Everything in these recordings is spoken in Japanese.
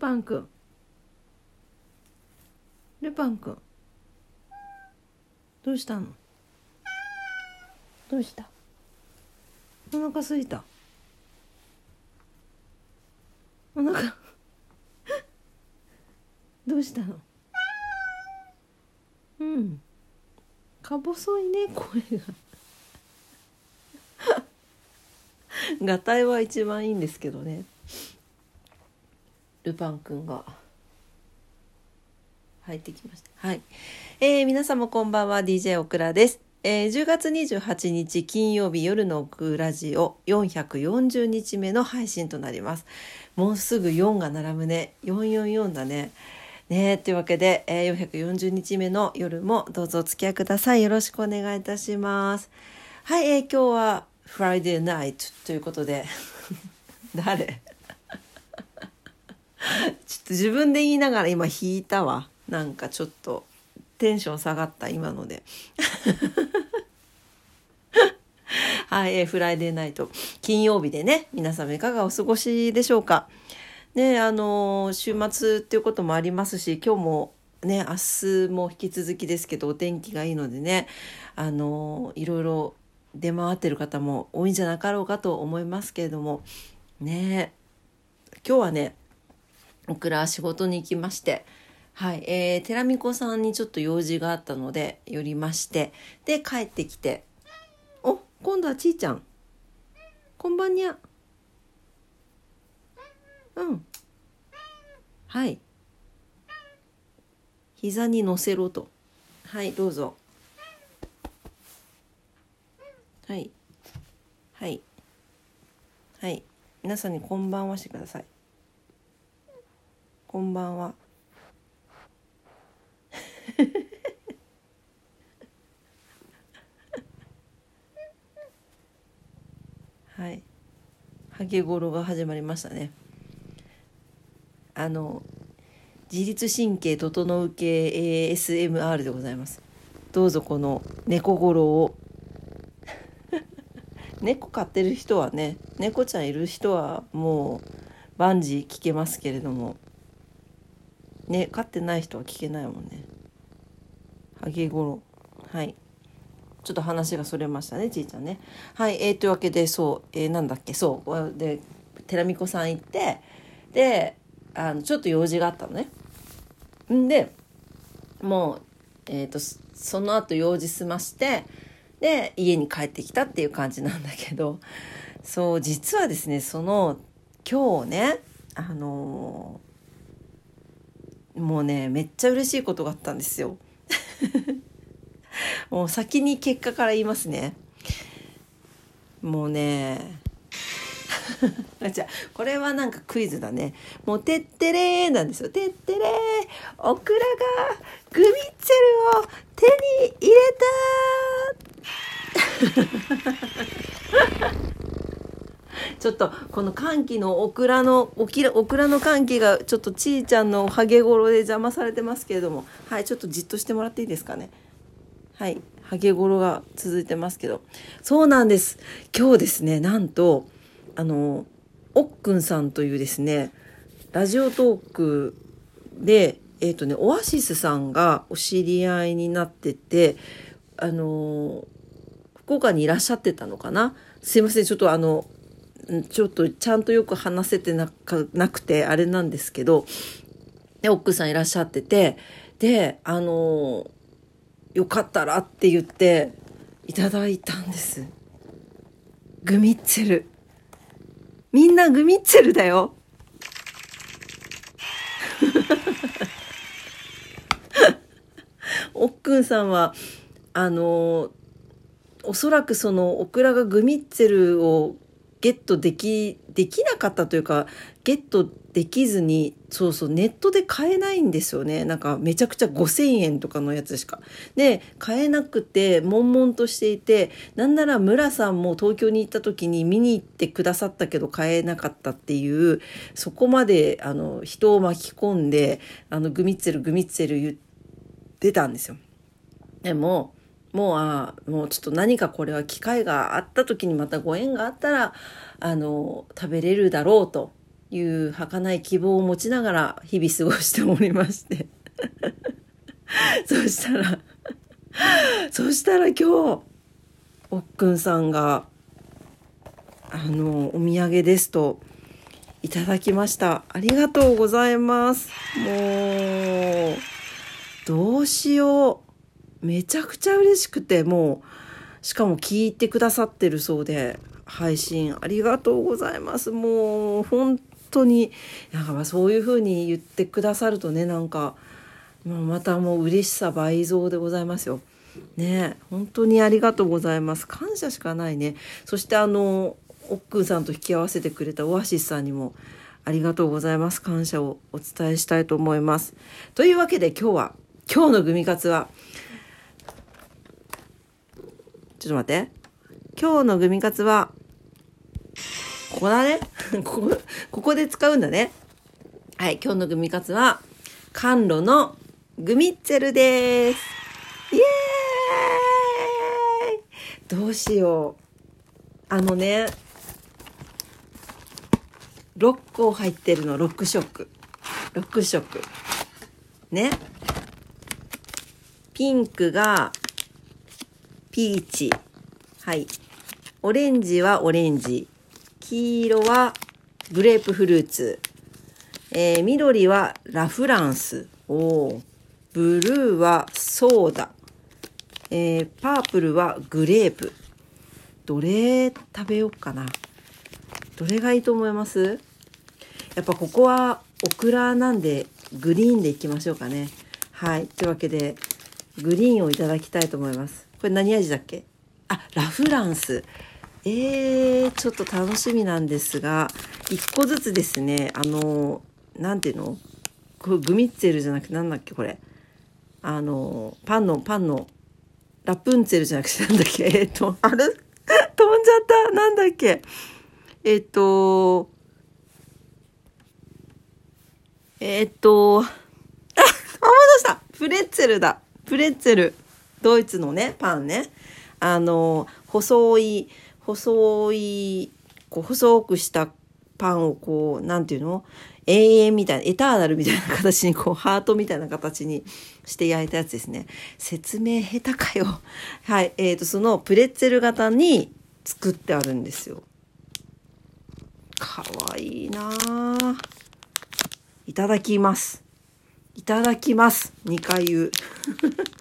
パンくんルパンくんどうしたの？どうした？お腹すいた。お腹。どうしたの？うん。か細いね声が。がたいは一番いいんですけどねルパンくんが入ってきました。はい、えー、皆様こんばんは。DJ オクラです。えー、10月28日金曜日夜のオクラジオ440日目の配信となります。もうすぐ4が並ぶね。444だね。ねというわけで、えー、440日目の夜もどうぞお付き合いください。よろしくお願いいたします。はい、えー、今日はフライデーナイトということで。誰？ちょっと自分で言いながら今引いたわ。なんかちょっとテンション下がった今ので。はい、えー、フライデーナイト金曜日でね皆様いかがお過ごしでしょうか？ねあのー、週末っていうこともありますし今日もね明日も引き続きですけどお天気がいいのでねあのー、いろいろ出回ってる方も多いんじゃなかろうかと思いますけれどもね今日はねオクラ仕事に行きましてはい、えー、寺美子さんにちょっと用事があったので寄りましてで帰ってきてお今度はちーちゃん。こんばんにゃ。うん。はい。膝に乗せろと。はいどうぞ。はい。はい。はい。皆さんにこんばんはしてください。こんばんは。はい。ハゲゴロが始まりましたね。あの自律神経整う系 ASMR でございます。どうぞこの猫ゴロを。猫飼ってる人はね猫ちゃんいる人はもう万事聞けますけれども。ね飼ってない人は聞けないもんね。ハゲゴロはい。ちょっと話がそれましたねちいちゃんね。はいえー、というわけでそう、えー、なんだっけそうで寺美子さん行ってであのちょっと用事があったのね。んでもうえ、ー、とその後用事済ましてで家に帰ってきたっていう感じなんだけどそう実はですねその今日ねあの、もうねめっちゃ嬉しいことがあったんですよ。もう先に結果から言いますね。もうね じゃこれはなんかクイズだね。もう、てってれーなんですよ。てってれーオクラがグミッツェルを手に入れたちょっとこの歓喜のオクラのオキラオクラの歓喜がちょっとちーちゃんのハゲゴロで邪魔されてますけれども。はいちょっとじっとしてもらっていいですかね。はいハゲゴロが続いてますけど。そうなんです。今日ですねなんとあのおっくんさんというですねラジオトークでえっ、ー、とねオアシスさんがお知り合いになっててあの福岡にいらっしゃってたのかな。すいませんちょっとあのちょっとちゃんとよく話せてなくてあれなんですけどで奥さんいらっしゃっててであのよかったらって言っていただいたんです。グミッツェル。みんなグミッツェルだよ。おっくんさんはあのおそらくそのオクラがグミッツェルをゲットできできなかったというかゲットできずにそうそうネットで買えないんですよねなんかめちゃくちゃ5,000円とかのやつしか。で買えなくて悶々としていてなんなら村さんも東京に行った時に見に行ってくださったけど買えなかったっていうそこまであの人を巻き込んであのグミッツェルグミッツェル言ってたんですよ。でももうあもうちょっと何かこれは機会があった時にまたご縁があったらあの食べれるだろうという儚い希望を持ちながら日々過ごしておりまして。そしたらそしたら今日おっくんさんがあのお土産ですといただきました。ありがとうございます。もうどうしよう。めちゃくちゃ嬉しくてもうしかも聞いてくださってるそうで配信ありがとうございます。もう本当になんかそういう風に言ってくださるとねなんか、ま、たもう嬉しさ倍増でございますよ。ね本当にありがとうございます。感謝しかないね。そしてあのおっくんさんと引き合わせてくれたオアシスさんにもありがとうございます。感謝をお伝えしたいと思います。というわけで今日は今日のグミカツはちょっと待って。今日のグミカツはここだね。ここここで使うんだね。はい今日のグミカツは甘露のグミッツェルです。イエーイ！どうしよう。あのね6個入ってるの6色。6色。ね。ピンクがピーチ。はい。オレンジはオレンジ。黄色はグレープフルーツ、えー、緑はラフランス。おブルーはソーダ、えー、パープルはグレープ。どれ食べようかな。どれがいいと思います？やっぱここはオクラなんでグリーンでいきましょうかね。はい。というわけでグリーンをいただきたいと思います。これ何味だっけ？あラフランス。えー、ちょっと楽しみなんですが1個ずつですね。あの何ていうの？こグミッツェルじゃなくて何だっけ？これ。あのパンのパンのラプンツェルじゃなくてなんだっけ？えっ、とあれ？飛んじゃった。なんだっけ？えっ、とえっ、とあ思い出した。プレッツェルだ。プレッツェル。ドイツのねパンね。あの細い細いこう細くしたパンをこう何て言うの？永遠みたいなエターナルみたいな形にこうハートみたいな形にして焼いたやつですね。説明下手かよ。はいえーと、そのプレッツェル型に作ってあるんですよ。かわいいないただきます。いただきます。2回言う。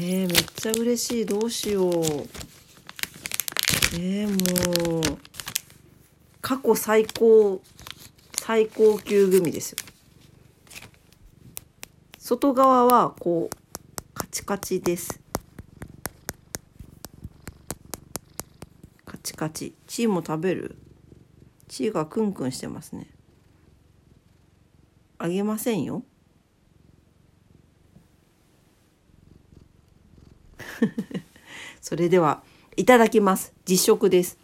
えー、めっちゃ嬉しい。どうしよう。えー、もう過去最高最高級グミですよ。外側はこうカチカチです。カチカチ。チーも食べる？チーがクンクンしてますね。あげませんよ。それではいただきます。実食です。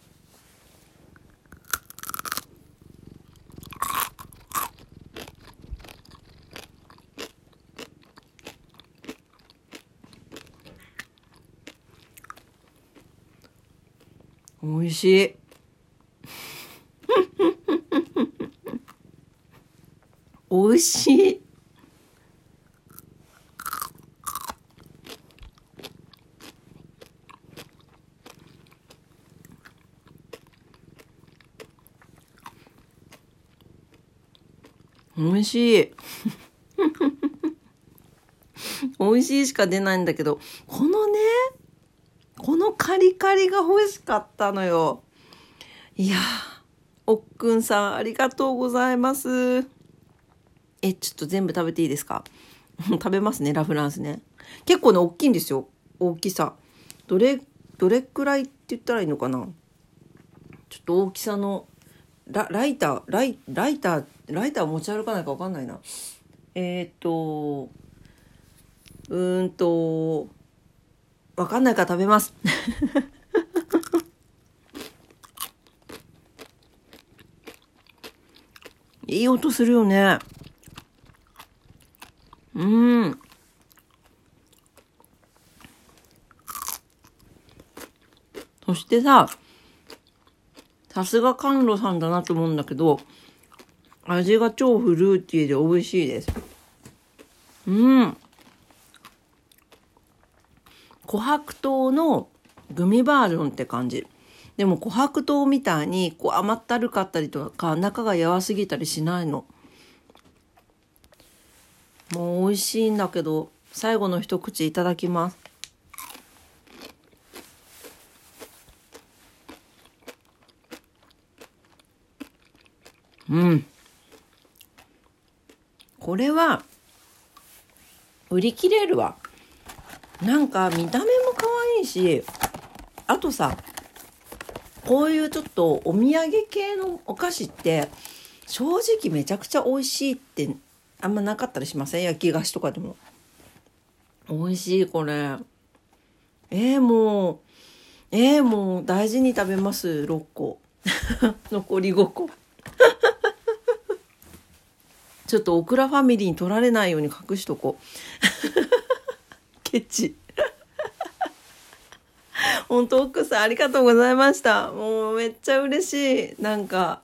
おいしい。おいしい。美味しい。美味しいしか出ないんだけど、このね、このカリカリが欲しかったのよ。いやおっくんさんありがとうございます。え、ちょっと全部食べていいですか？食べますね、ラフランスね。結構ね、大きいんですよ。大きさ。どれ、どれくらいって言ったらいいのかな？ちょっと大きさのラライターライライターライター持ち歩かないか分かんないな。えっ、とうんと分かんないから食べます。いい音するよね。うん。そしてささすが甘露さんだなと思うんだけど、味が超フルーティーで美味しいです。うん。琥珀糖のグミバージョンって感じ。でも琥珀糖みたいにこう甘ったるかったりとか中が柔すぎたりしないの。もう美味しいんだけど最後の一口いただきます。うん。これは売り切れるわ。なんか見た目も可愛いし、あとさ、こういうちょっとお土産系のお菓子って正直めちゃくちゃ美味しいってあんまなかったりしません？焼き菓子とかでも。美味しいこれ。えー、もう、えー、もう大事に食べます、6個。残り5個。ちょっとオクラファミリーに取られないように隠しとこう。ケチ。本当奥さんありがとうございました。もうめっちゃ嬉しい。なんか、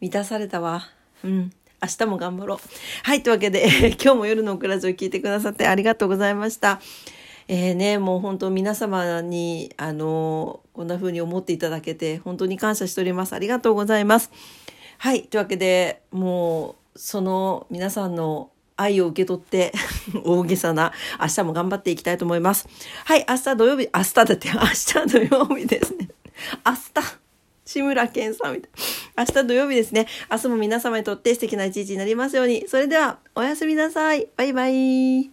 満たされたわ。うん。明日も頑張ろう。はい。というわけで、今日も夜のオクラジオ聞いてくださってありがとうございました。えー、ね、もう本当皆様に、あのこんな風に思っていただけて、本当に感謝しております。ありがとうございます。はい。というわけで、もう、その皆さんの愛を受け取って 大げさな明日も頑張っていきたいと思います。はい、明日土曜日、明日だって 明日土曜日ですね。明日、志村けんさんみたい。明日土曜日ですね。明日も皆様にとって素敵な一日になりますように。それでは、おやすみなさい。バイバイ。